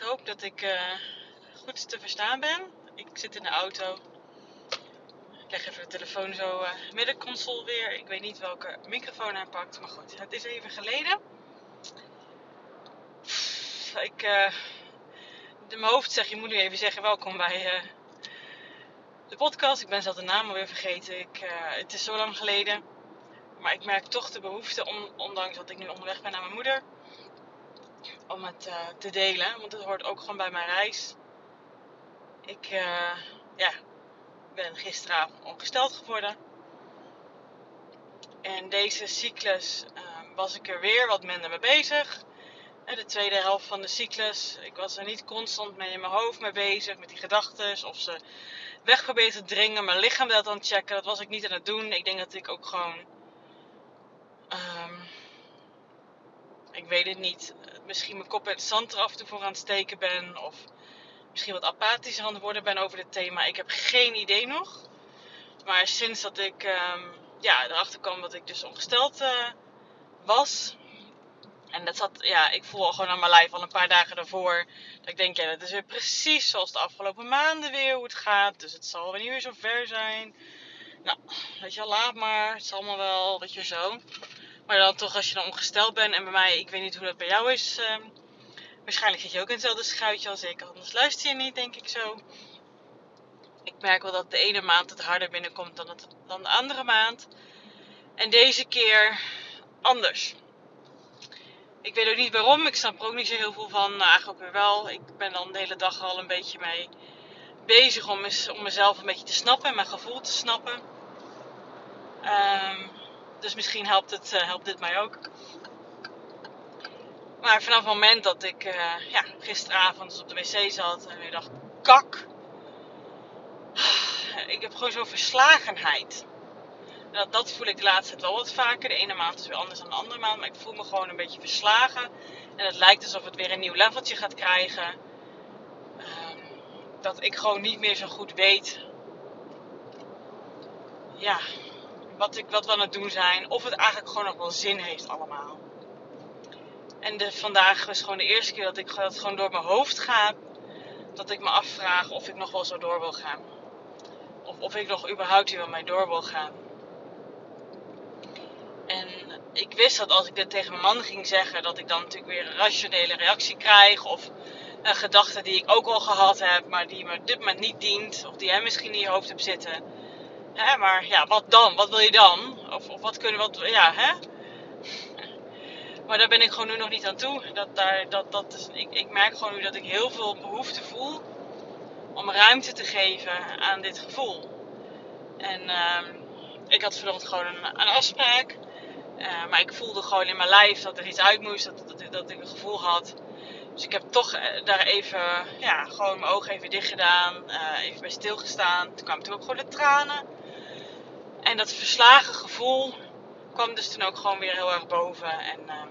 Ik hoop dat ik eh, goed te verstaan ben. Ik zit in de auto. Ik leg even de telefoon zo uh, middenconsole weer. Ik weet niet welke microfoon hij pakt, maar goed, het is even geleden. Ik, uh, mijn hoofd zeg je moet nu even zeggen welkom bij de podcast. Ik ben zelf de naam alweer vergeten. Ik, het is zo lang geleden. Maar ik merk toch de behoefte, om, ondanks dat ik nu onderweg ben naar mijn moeder om het uh, te delen. Want het hoort ook gewoon bij mijn reis. Ik uh, ja, ben gisteravond ongesteld geworden. En deze cyclus uh, was ik er weer wat minder mee bezig. De tweede helft van de cyclus. Ik was er niet constant mee in mijn hoofd mee bezig. Met die gedachten. Of ze weg probeerde te dringen. Mijn lichaam dat aan het checken. Dat was ik niet aan het doen. Ik denk dat ik ook gewoon... Um, ik weet het niet, misschien mijn kop in het zand er af en toe voor aan het steken ben. Of misschien wat apathischer aan het worden ben over dit thema. Ik heb geen idee nog. Maar sinds dat ik um, ja, erachter kwam dat ik dus ongesteld uh, was. En dat zat, ja, ik voel al gewoon aan mijn lijf al een paar dagen daarvoor. Dat ik denk, ja, dat is weer precies zoals de afgelopen maanden weer hoe het gaat. Dus het zal weer niet weer zo ver zijn. Nou, weet je, laat maar. Het zal allemaal wel, weet je zo. Maar dan toch als je dan ongesteld bent en bij mij, ik weet niet hoe dat bij jou is. Uh, waarschijnlijk zit je ook in hetzelfde schuitje als ik. Anders luister je niet, denk ik zo. Ik merk wel dat de ene maand het harder binnenkomt dan, het, dan de andere maand. En deze keer anders. Ik weet ook niet waarom. Ik snap er ook niet zo heel veel van. Nou, eigenlijk weer wel. Ik ben dan de hele dag al een beetje mee bezig om, om mezelf een beetje te snappen en mijn gevoel te snappen. Um, dus misschien helpt, het, uh, helpt dit mij ook. Maar vanaf het moment dat ik uh, ja, gisteravond op de wc zat en weer dacht, kak. Ik heb gewoon zo'n verslagenheid. Dat, dat, voel ik de laatste tijd wel wat vaker. De ene maand is weer anders dan de andere maand. Maar ik voel me gewoon een beetje verslagen. En het lijkt alsof het weer een nieuw leveltje gaat krijgen. Um, dat ik gewoon niet meer zo goed weet. Ja, wat, ik, wat we aan het doen zijn. Of het eigenlijk gewoon nog wel zin heeft allemaal. En vandaag is gewoon de eerste keer dat, ik, dat gewoon door mijn hoofd gaat. Dat ik me afvraag of ik nog wel zo door wil gaan. Of of ik nog überhaupt hier wel mee door wil gaan. En ik wist dat als ik dit tegen mijn man ging zeggen, dat ik dan natuurlijk weer een rationele reactie krijg. Of een gedachte die ik ook al gehad heb, maar die me op dit moment niet dient. Of die hem misschien in je hoofd hebt zitten. Maar ja, wat dan? Wat wil je dan? Of, wat kunnen we... Ja, hè? Maar daar ben ik gewoon nu nog niet aan toe. Dat, daar, dat, dat is, ik, ik merk gewoon nu dat ik heel veel behoefte voel om ruimte te geven aan dit gevoel. En uh, ik had vanochtend gewoon een, een afspraak. Uh, maar ik voelde gewoon in mijn lijf dat er iets uit moest. Dat, dat, dat ik een gevoel had. Dus ik heb toch eh, daar even, ja, gewoon mijn ogen even dicht gedaan. Uh, even bij stilgestaan. Toen kwamen toen ook gewoon de tranen. En dat verslagen gevoel kwam dus toen ook gewoon weer heel erg boven. En uh,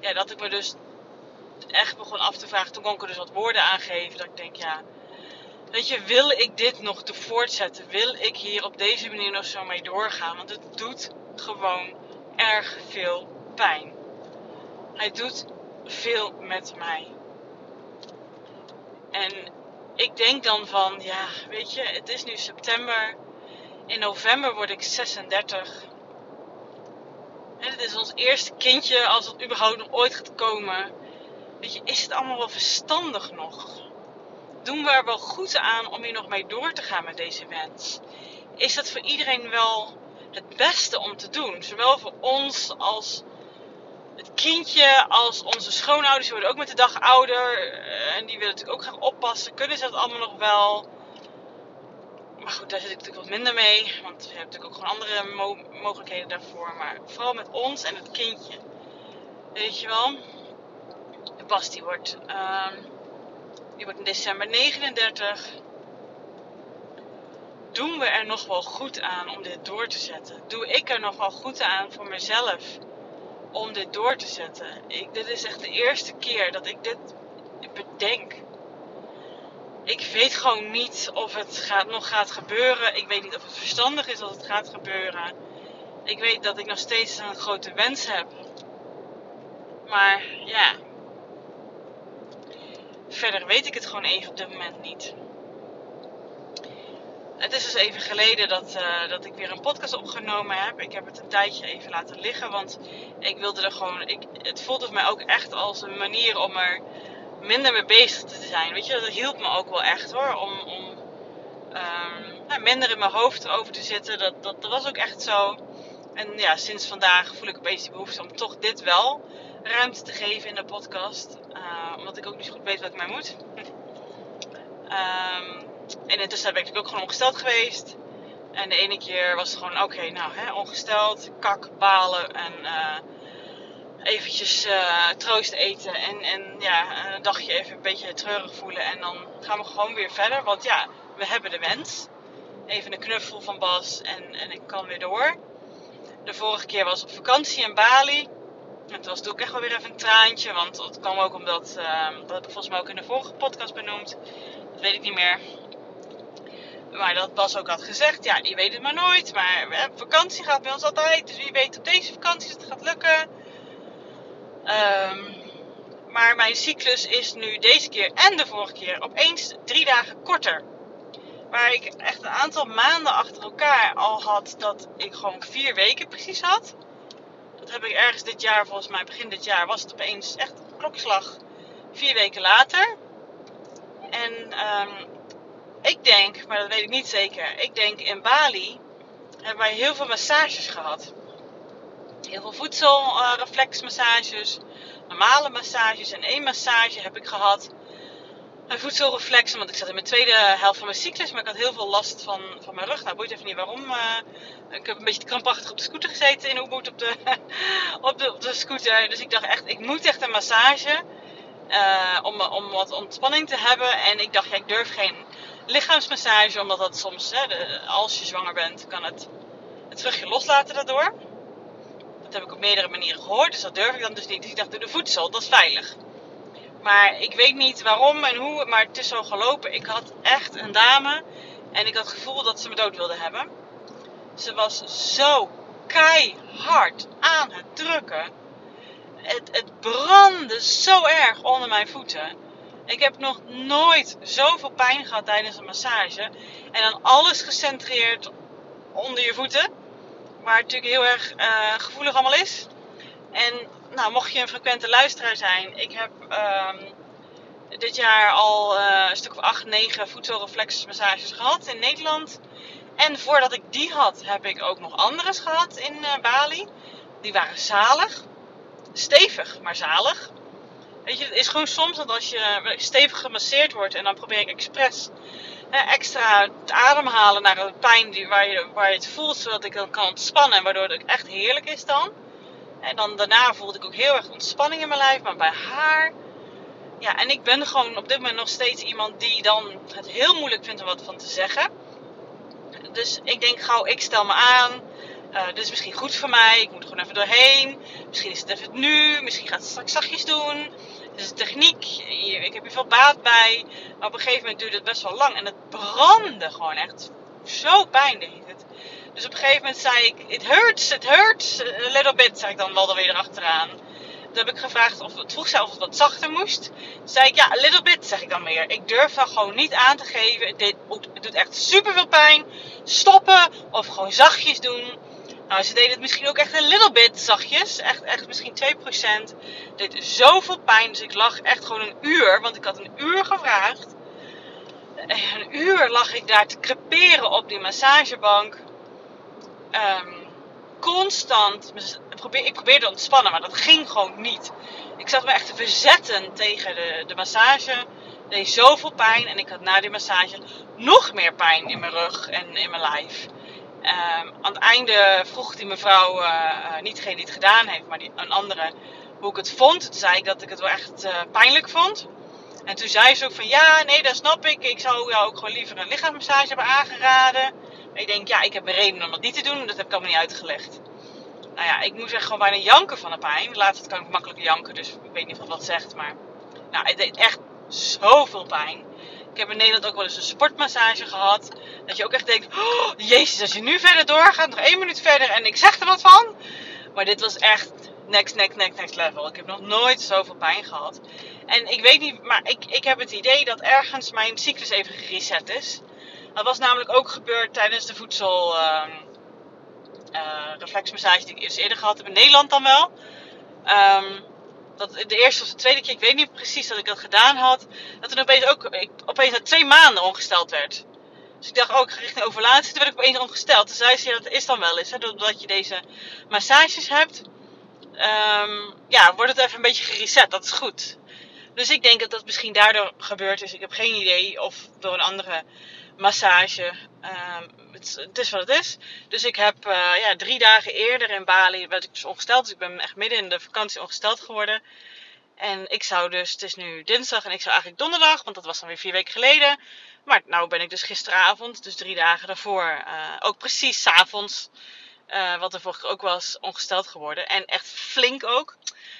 ja, dat ik me dus echt begon af te vragen. Toen kon ik er dus wat woorden aangeven. Dat ik denk, ja, weet je, wil ik dit nog te voortzetten? Wil ik hier op deze manier nog zo mee doorgaan? Want het doet gewoon erg veel pijn. Hij doet veel met mij. En ik denk dan van, ja, weet je, het is nu september. In november word ik 36. En dit is ons eerste kindje, als het überhaupt nog ooit gaat komen. Weet je, is het allemaal wel verstandig nog? Doen we er wel goed aan om hier nog mee door te gaan met deze wens? Is dat voor iedereen wel het beste om te doen? Zowel voor ons als het kindje, als onze schoonouders. Die worden ook met de dag ouder. En die willen natuurlijk ook gaan oppassen. Kunnen ze dat allemaal nog wel? Maar goed, daar zit ik natuurlijk wat minder mee. Want we hebben natuurlijk ook gewoon andere mo mogelijkheden daarvoor. Maar vooral met ons en het kindje. Weet je wel. Bas die wordt, uh, die wordt in december 39. Doen we er nog wel goed aan om dit door te zetten? Doe ik er nog wel goed aan voor mezelf om dit door te zetten? Ik, dit is echt de eerste keer dat ik dit bedenk ik weet gewoon niet of het gaat, nog gaat gebeuren. Ik weet niet of het verstandig is dat het gaat gebeuren. Ik weet dat ik nog steeds een grote wens heb. Maar ja. verder weet ik het gewoon even op dit moment niet. Het is dus even geleden dat, uh, dat ik weer een podcast opgenomen heb. Ik heb het een tijdje even laten liggen, want ik wilde er gewoon. Ik, het voelde voor mij ook echt als een manier om er minder mee bezig te zijn. Weet je, dat hielp me ook wel echt hoor. Om, om um, minder in mijn hoofd over te zitten. Dat, dat, was ook echt zo. En ja, sinds vandaag voel ik opeens die behoefte om toch dit wel ruimte te geven in de podcast. Uh, omdat ik ook niet zo goed weet wat ik mij moet. um, en intussen ben ik ook gewoon ongesteld geweest. En de ene keer was het gewoon, oké, nou, hè, ongesteld, kak, balen en uh, eventjes uh, troost eten. En, en ja, een dagje even een beetje treurig voelen. En dan gaan we gewoon weer verder. Want ja, we hebben de wens. Even een knuffel van Bas en, en ik kan weer door. De vorige keer was op vakantie in Bali. Toen was het ook echt wel weer even een traantje. Want dat kwam ook omdat, uh, dat heb ik volgens mij ook in de vorige podcast benoemd. Dat weet ik niet meer. Maar dat Bas ook had gezegd, ja, je weet het maar nooit. Maar vakantie gaat bij ons altijd. Dus wie weet op deze vakantie dat het gaat lukken. Um, maar mijn cyclus is nu deze keer en de vorige keer opeens drie dagen korter. Waar ik echt een aantal maanden achter elkaar al had dat ik gewoon vier weken precies had. Dat heb ik ergens dit jaar, volgens mij begin dit jaar, was het opeens echt klokslag vier weken later. En um, ik denk, maar dat weet ik niet zeker. Ik denk in Bali hebben wij heel veel massages gehad. Heel veel voedselreflexmassages, normale massages en één massage heb ik gehad. Een voedselreflex, want ik zat in mijn tweede helft van mijn cyclus, maar ik had heel veel last van, van mijn rug. Nou, boeit even niet waarom. Uh, ik heb een beetje krampachtig op de scooter gezeten in Ubud op de, op, de, op de scooter. Dus ik dacht echt, ik moet echt een massage. Uh, om, om wat ontspanning te hebben. En ik dacht, ja, ik durf geen lichaamsmassage, omdat dat soms, hè, als je zwanger bent, kan het het vruchtje loslaten daardoor. Dat heb ik op meerdere manieren gehoord, dus dat durf ik dan dus niet. Dus ik dacht, doe de voedsel, dat is veilig. Maar ik weet niet waarom en hoe, maar het is zo gelopen. Ik had echt een dame en ik had het gevoel dat ze me dood wilde hebben. Ze was zo keihard aan het drukken. Het, het brandde zo erg onder mijn voeten. Ik heb nog nooit zoveel pijn gehad tijdens een massage. En dan alles gecentreerd onder je voeten. Waar het natuurlijk heel erg uh, gevoelig allemaal is. En nou, mocht je een frequente luisteraar zijn. Ik heb um, dit jaar al uh, een stuk of 8, 9 voedselreflexmassages gehad in Nederland. En voordat ik die had, heb ik ook nog andere gehad in uh, Bali. Die waren zalig. Stevig, maar zalig. Weet je, het is gewoon soms dat als je stevig gemasseerd wordt en dan probeer ik expres extra te ademhalen naar de pijn die, waar, je, waar je het voelt, zodat ik dan kan ontspannen en waardoor het echt heerlijk is dan. En dan daarna voelde ik ook heel erg ontspanning in mijn lijf, maar bij haar. Ja, en ik ben gewoon op dit moment nog steeds iemand die dan het heel moeilijk vindt om wat van te zeggen. Dus ik denk gauw, ik stel me aan. Uh, dit is misschien goed voor mij. Ik moet er gewoon even doorheen. Misschien is het even nu. Misschien gaat het straks zachtjes doen. Is techniek. Ik heb hier veel baat bij. Maar op een gegeven moment duurde het best wel lang. En het brandde gewoon echt. Zo pijn deed het. Dus op een gegeven moment zei ik: It hurts, it hurts. A little bit, zei ik dan wel weer erachteraan. Toen heb ik gevraagd of het vroeg zelf of het wat zachter moest. Toen zei ik ja, a little bit, zeg ik dan meer. Ik durf dat gewoon niet aan te geven. Dit, doet echt super veel pijn. Stoppen of gewoon zachtjes doen. Nou, ze deden het misschien ook echt een little bit zachtjes. Echt, echt misschien 2%. Deed zoveel pijn. Dus ik lag echt gewoon een uur. Want ik had een uur gevraagd. Een uur lag ik daar te creperen op die massagebank. Um, constant. Ik probeerde te ontspannen, maar dat ging gewoon niet. Ik zat me echt te verzetten tegen de, de massage. deed zoveel pijn. En ik had na die massage nog meer pijn in mijn rug en in mijn lijf. Um, aan het einde vroeg die mevrouw, uh, niet degene die het gedaan heeft, maar die, een andere, hoe ik het vond. Toen zei ik dat ik het wel echt uh, pijnlijk vond. En toen zei ze ook van ja, nee, dat snap ik. Ik zou jou ook gewoon liever een lichaamsmassage hebben aangeraden. Maar ik denk, ja, ik heb een reden om dat niet te doen. Dat heb ik allemaal niet uitgelegd. Nou ja, ik moest echt gewoon bijna janken van de pijn. Laatst kan ik makkelijk janken, dus ik weet niet of dat zegt. Maar nou, het deed echt zoveel pijn. Ik heb in Nederland ook wel eens een sportmassage gehad. Dat je ook echt denkt, oh, jezus, als je nu verder doorgaat, nog één minuut verder en ik zeg er wat van. Maar dit was echt next, next, next, next level. Ik heb nog nooit zoveel pijn gehad. En ik weet niet, maar ik, ik heb het idee dat ergens mijn cyclus even gereset is. Dat was namelijk ook gebeurd tijdens de voedsel uh, uh, reflexmassage die ik eerst eerder gehad heb in Nederland dan wel. Um, dat de eerste of de tweede keer, ik weet niet precies dat ik dat gedaan had. Dat er opeens ook opeens na twee maanden ongesteld werd. Dus ik dacht, oh, ik ga richting ovulatie. Toen werd ik opeens ongesteld. Toen zei ze, dat is dan wel eens. Hè, doordat je deze massages hebt, um, ja, wordt het even een beetje gereset. Dat is goed. Dus ik denk dat dat misschien daardoor gebeurd is. Ik heb geen idee of door een andere massage. Um, het, is wat het is. Dus ik heb uh, ja, drie dagen eerder in Bali werd ik dus ongesteld. Dus ik ben echt midden in de vakantie ongesteld geworden. En ik zou dus, het is nu dinsdag en ik zou eigenlijk donderdag, want dat was dan weer vier weken geleden. Maar nou ben ik dus gisteravond, dus drie dagen daarvoor, uh, ook precies s'avonds, uh, wat er vorige ook was, ongesteld geworden. En echt flink ook.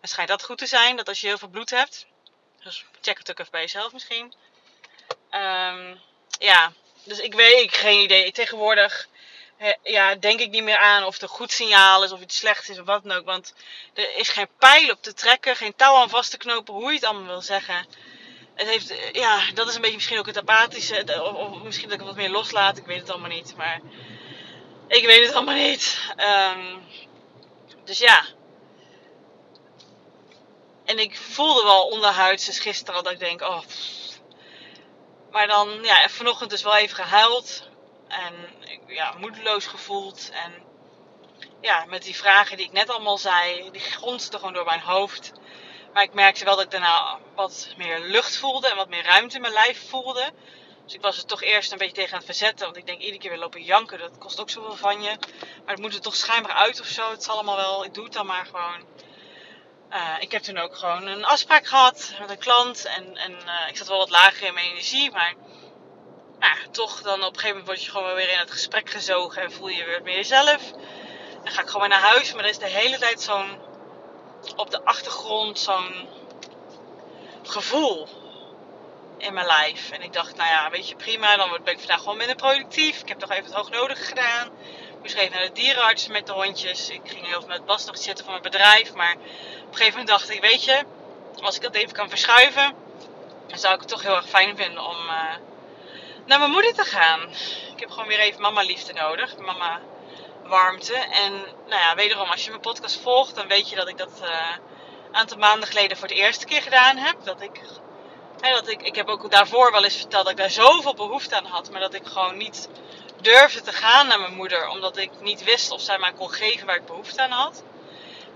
Het schijnt dat goed te zijn, dat als je heel veel bloed hebt. Dus check het ook even bij jezelf misschien. Um, ja, dus ik weet, ik geen idee. Tegenwoordig ja, denk ik niet meer aan of het een goed signaal is of iets slecht is of wat dan ook. Want er is geen pijl op te trekken, geen touw aan vast te knopen, hoe je het allemaal wil zeggen. Het heeft, ja, dat is een beetje misschien ook het apathische. Of, misschien dat ik het wat meer loslaat, ik weet het allemaal niet. Maar ik weet het allemaal niet. Um, dus ja. En ik voelde wel onderhuids, dus gisteren al dat ik denk, oh. Maar dan, ja, vanochtend dus wel even gehuild. En ja, moedeloos gevoeld. En ja, met die vragen die ik net allemaal zei, die gronsten gewoon door mijn hoofd. Maar ik merkte wel dat ik daarna wat meer lucht voelde en wat meer ruimte in mijn lijf voelde. Dus ik was er toch eerst een beetje tegen aan het verzetten. Want ik denk iedere keer weer lopen janken, dat kost ook zoveel van je. Maar het moet er toch schijnbaar uit of zo. Het zal allemaal wel, ik doe het dan maar gewoon. Uh, ik heb toen ook gewoon een afspraak gehad met een klant. En, en uh, ik zat wel wat lager in mijn energie. Maar nou, toch dan op een gegeven moment word je gewoon weer in het gesprek gezogen. En voel je je weer meer jezelf. Dan ga ik gewoon weer naar huis. Maar er is de hele tijd zo'n op de achtergrond zo'n gevoel in mijn lijf. En ik dacht, nou ja, weet je, prima. Dan ben ik vandaag gewoon minder productief. Ik heb toch even het hoognodige gedaan. Ik moest even naar de dierenarts met de hondjes. Ik ging heel veel met Bas nog zitten van mijn bedrijf. Maar een gegeven moment dacht ik, weet je, als ik dat even kan verschuiven, dan zou ik het toch heel erg fijn vinden om uh, naar mijn moeder te gaan. Ik heb gewoon weer even mama liefde nodig. Mama warmte. En nou ja, wederom, als je mijn podcast volgt, dan weet je dat ik dat een aantal maanden geleden voor de eerste keer gedaan heb. Dat ik, hè, dat ik, ik heb ook daarvoor wel eens verteld dat ik daar zoveel behoefte aan had, maar dat ik gewoon niet durfde te gaan naar mijn moeder, omdat ik niet wist of zij mij kon geven waar ik behoefte aan had.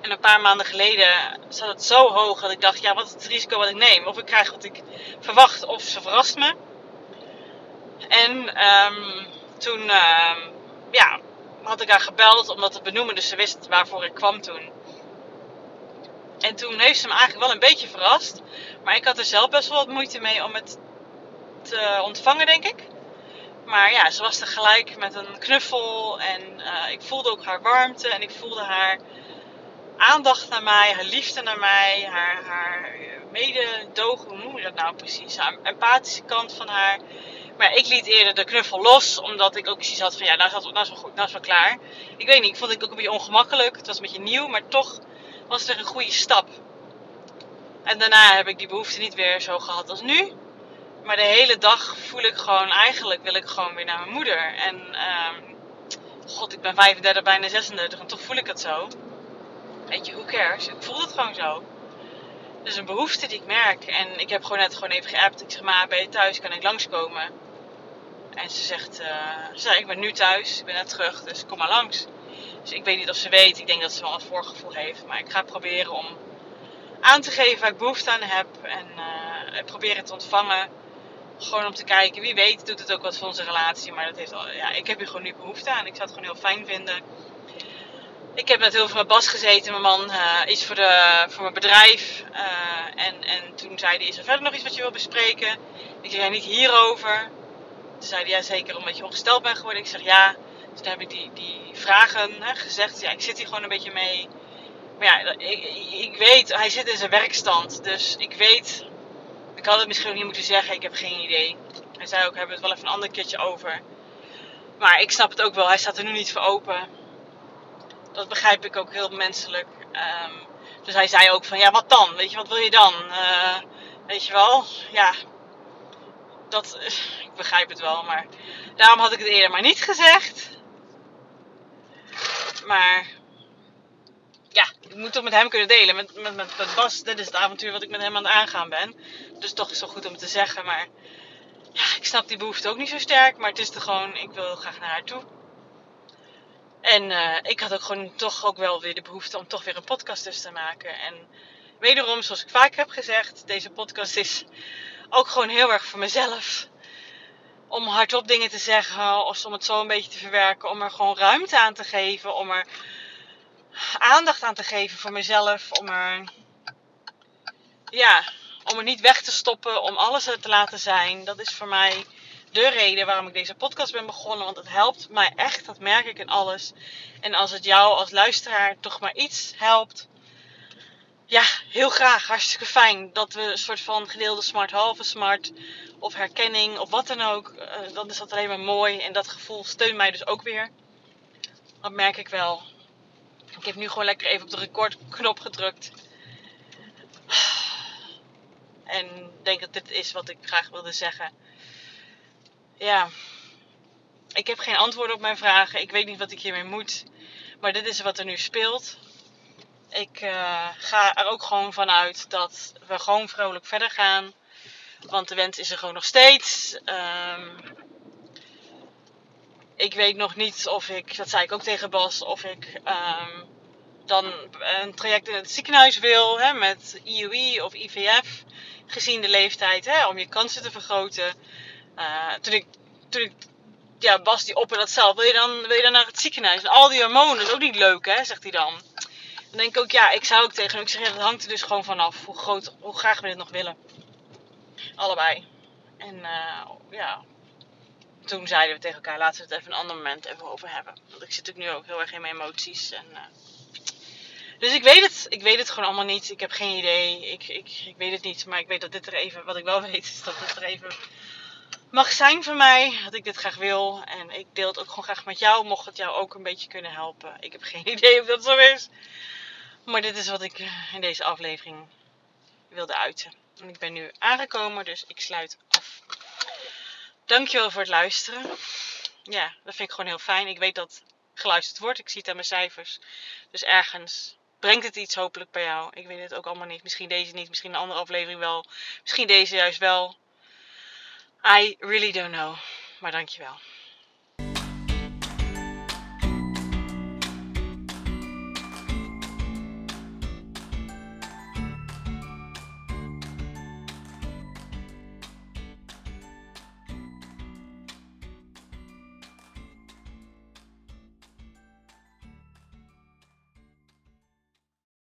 En een paar maanden geleden zat het zo hoog dat ik dacht, ja, wat is het risico wat ik neem? Of ik krijg wat ik verwacht, of ze verrast me. En um, toen, um, ja, had ik haar gebeld om dat te benoemen. Dus ze wist waarvoor ik kwam toen. En toen heeft ze me eigenlijk wel een beetje verrast. Maar ik had er zelf best wel wat moeite mee om het te ontvangen, denk ik. Maar ja, ze was tegelijk met een knuffel. En uh, ik voelde ook haar warmte. En ik voelde haar aandacht naar mij, haar liefde naar mij, haar, haar mededogen, hoe noem je dat nou precies? Haar empathische kant van haar. Maar ik liet eerder de knuffel los, omdat ik ook precies had van ja, nou is, dat, nou wel goed, nou is wel klaar. Ik weet niet, ik vond het ook een beetje ongemakkelijk. Het was een beetje nieuw, maar toch was het een goede stap. En daarna heb ik die behoefte niet weer zo gehad als nu. Maar de hele dag voel ik gewoon, eigenlijk wil ik gewoon weer naar mijn moeder. En um, god, ik ben 35, bijna 36 en toch voel ik het zo. Weet je, who cares? Ik voel het gewoon zo. Dus een behoefte die ik merk. En ik heb gewoon net gewoon even geappt. Ik zeg maar, ben je thuis? Kan ik langskomen? En ze zegt, uh, ze zei, ik ben nu thuis, ik ben net terug, dus kom maar langs. Dus ik weet niet of ze weet, ik denk dat ze wel een voorgevoel heeft. Maar ik ga proberen om aan te geven waar ik behoefte aan heb. En uh, proberen te ontvangen. Gewoon om te kijken, wie weet doet het ook wat voor onze relatie. Maar dat heeft al, ja, ik heb hier gewoon nu behoefte aan. Ik zou het gewoon heel fijn vinden. Ik heb net heel veel met Bas gezeten, mijn man, uh, iets voor, de, voor mijn bedrijf. Uh, en, en toen zei hij, is er verder nog iets wat je wil bespreken? Ik zei, niet hierover. Toen zei hij, ja zeker omdat je ongesteld bent geworden. Ik zeg, ja. Dus toen heb ik die, die vragen hè, gezegd. Ja, ik zit hier gewoon een beetje mee. Maar ja, ik, ik weet, hij zit in zijn werkstand. Dus ik weet, ik had het misschien ook niet moeten zeggen. Ik heb geen idee. Hij zei ook, hebben we het wel even een ander keertje over. Maar ik snap het ook wel. Hij staat er nu niet voor open. Dat begrijp ik ook heel menselijk. Um, Dus hij zei ook van, ja, wat dan? Weet je, wat wil je dan? Uh, weet je wel? Ja, dat, ik begrijp het wel, maar daarom had ik het eerder maar niet gezegd. Maar ja, ik moet het met hem kunnen delen. Met, met, met, met Bas, dit is het avontuur wat ik met hem aan het aangaan ben. Dus toch is het goed om te zeggen, maar ja, ik snap die behoefte ook niet zo sterk. Maar het is er gewoon, ik wil graag naar haar toe. En uh, ik had ook gewoon toch ook wel weer de behoefte om toch weer een podcast dus te maken. En wederom, zoals ik vaak heb gezegd, deze podcast is ook gewoon heel erg voor mezelf. Om hardop dingen te zeggen, of om het zo een beetje te verwerken, om er gewoon ruimte aan te geven, om er aandacht aan te geven voor mezelf, om er, ja, om er niet weg te stoppen, om alles er te laten zijn. Dat is voor mij de reden waarom ik deze podcast ben begonnen. Want het helpt mij echt, dat merk ik in alles. En als het jou als luisteraar toch maar iets helpt, ja, heel graag. Hartstikke fijn dat we een soort van gedeelde smart, halve smart of herkenning of wat dan ook. Uh, dan is dat alleen maar mooi. En dat gevoel steunt mij dus ook weer. Dat merk ik wel. Ik heb nu gewoon lekker even op de recordknop gedrukt. En denk dat dit is wat ik graag wilde zeggen. Ja, ik heb geen antwoorden op mijn vragen. Ik weet niet wat ik hiermee moet. Maar dit is wat er nu speelt. Ik uh, ga er ook gewoon vanuit dat we gewoon vrolijk verder gaan. Want de wens is er gewoon nog steeds. Um, ik weet nog niet of ik, dat zei ik ook tegen Bas, of ik um, dan een traject in het ziekenhuis wil hè, met IUI of IVF. Gezien de leeftijd, hè, om je kansen te vergroten. Uh, toen ik, toen ik ja, Bas die op dat zelf, wil je, dan, wil je dan naar het ziekenhuis? En al die hormonen, is ook niet leuk hè, zegt hij dan. Dan denk ik ook, ja, ik zou ook tegen hem, ik zeg, ja, dat hangt er dus gewoon vanaf hoe groot, hoe graag we dit nog willen. Allebei. En uh, ja, toen zeiden we tegen elkaar, laten we het even een ander moment even over hebben. Want ik zit natuurlijk nu ook heel erg in mijn emoties. En, uh, dus ik weet het. Ik weet het gewoon allemaal niet. Ik heb geen idee. Ik, ik, ik weet het niet. Maar ik weet dat dit er even, wat ik wel weet, is dat dit er even mag zijn voor mij. Dat ik dit graag wil. En ik deel het ook gewoon graag met jou. Mocht het jou ook een beetje kunnen helpen. Ik heb geen idee of dat zo is. Maar dit is wat ik eh, in deze aflevering wilde uiten. En ik ben nu aangekomen, dus ik sluit af. Dankjewel voor het luisteren. Ja, dat vind ik gewoon heel fijn. Ik weet dat geluisterd wordt. Ik zie het aan mijn cijfers. Dus ergens brengt het iets hopelijk bij jou. Ik weet het ook allemaal niet. Misschien deze niet, misschien een andere aflevering wel. Misschien deze juist wel. I really don't know. Maar dankjewel.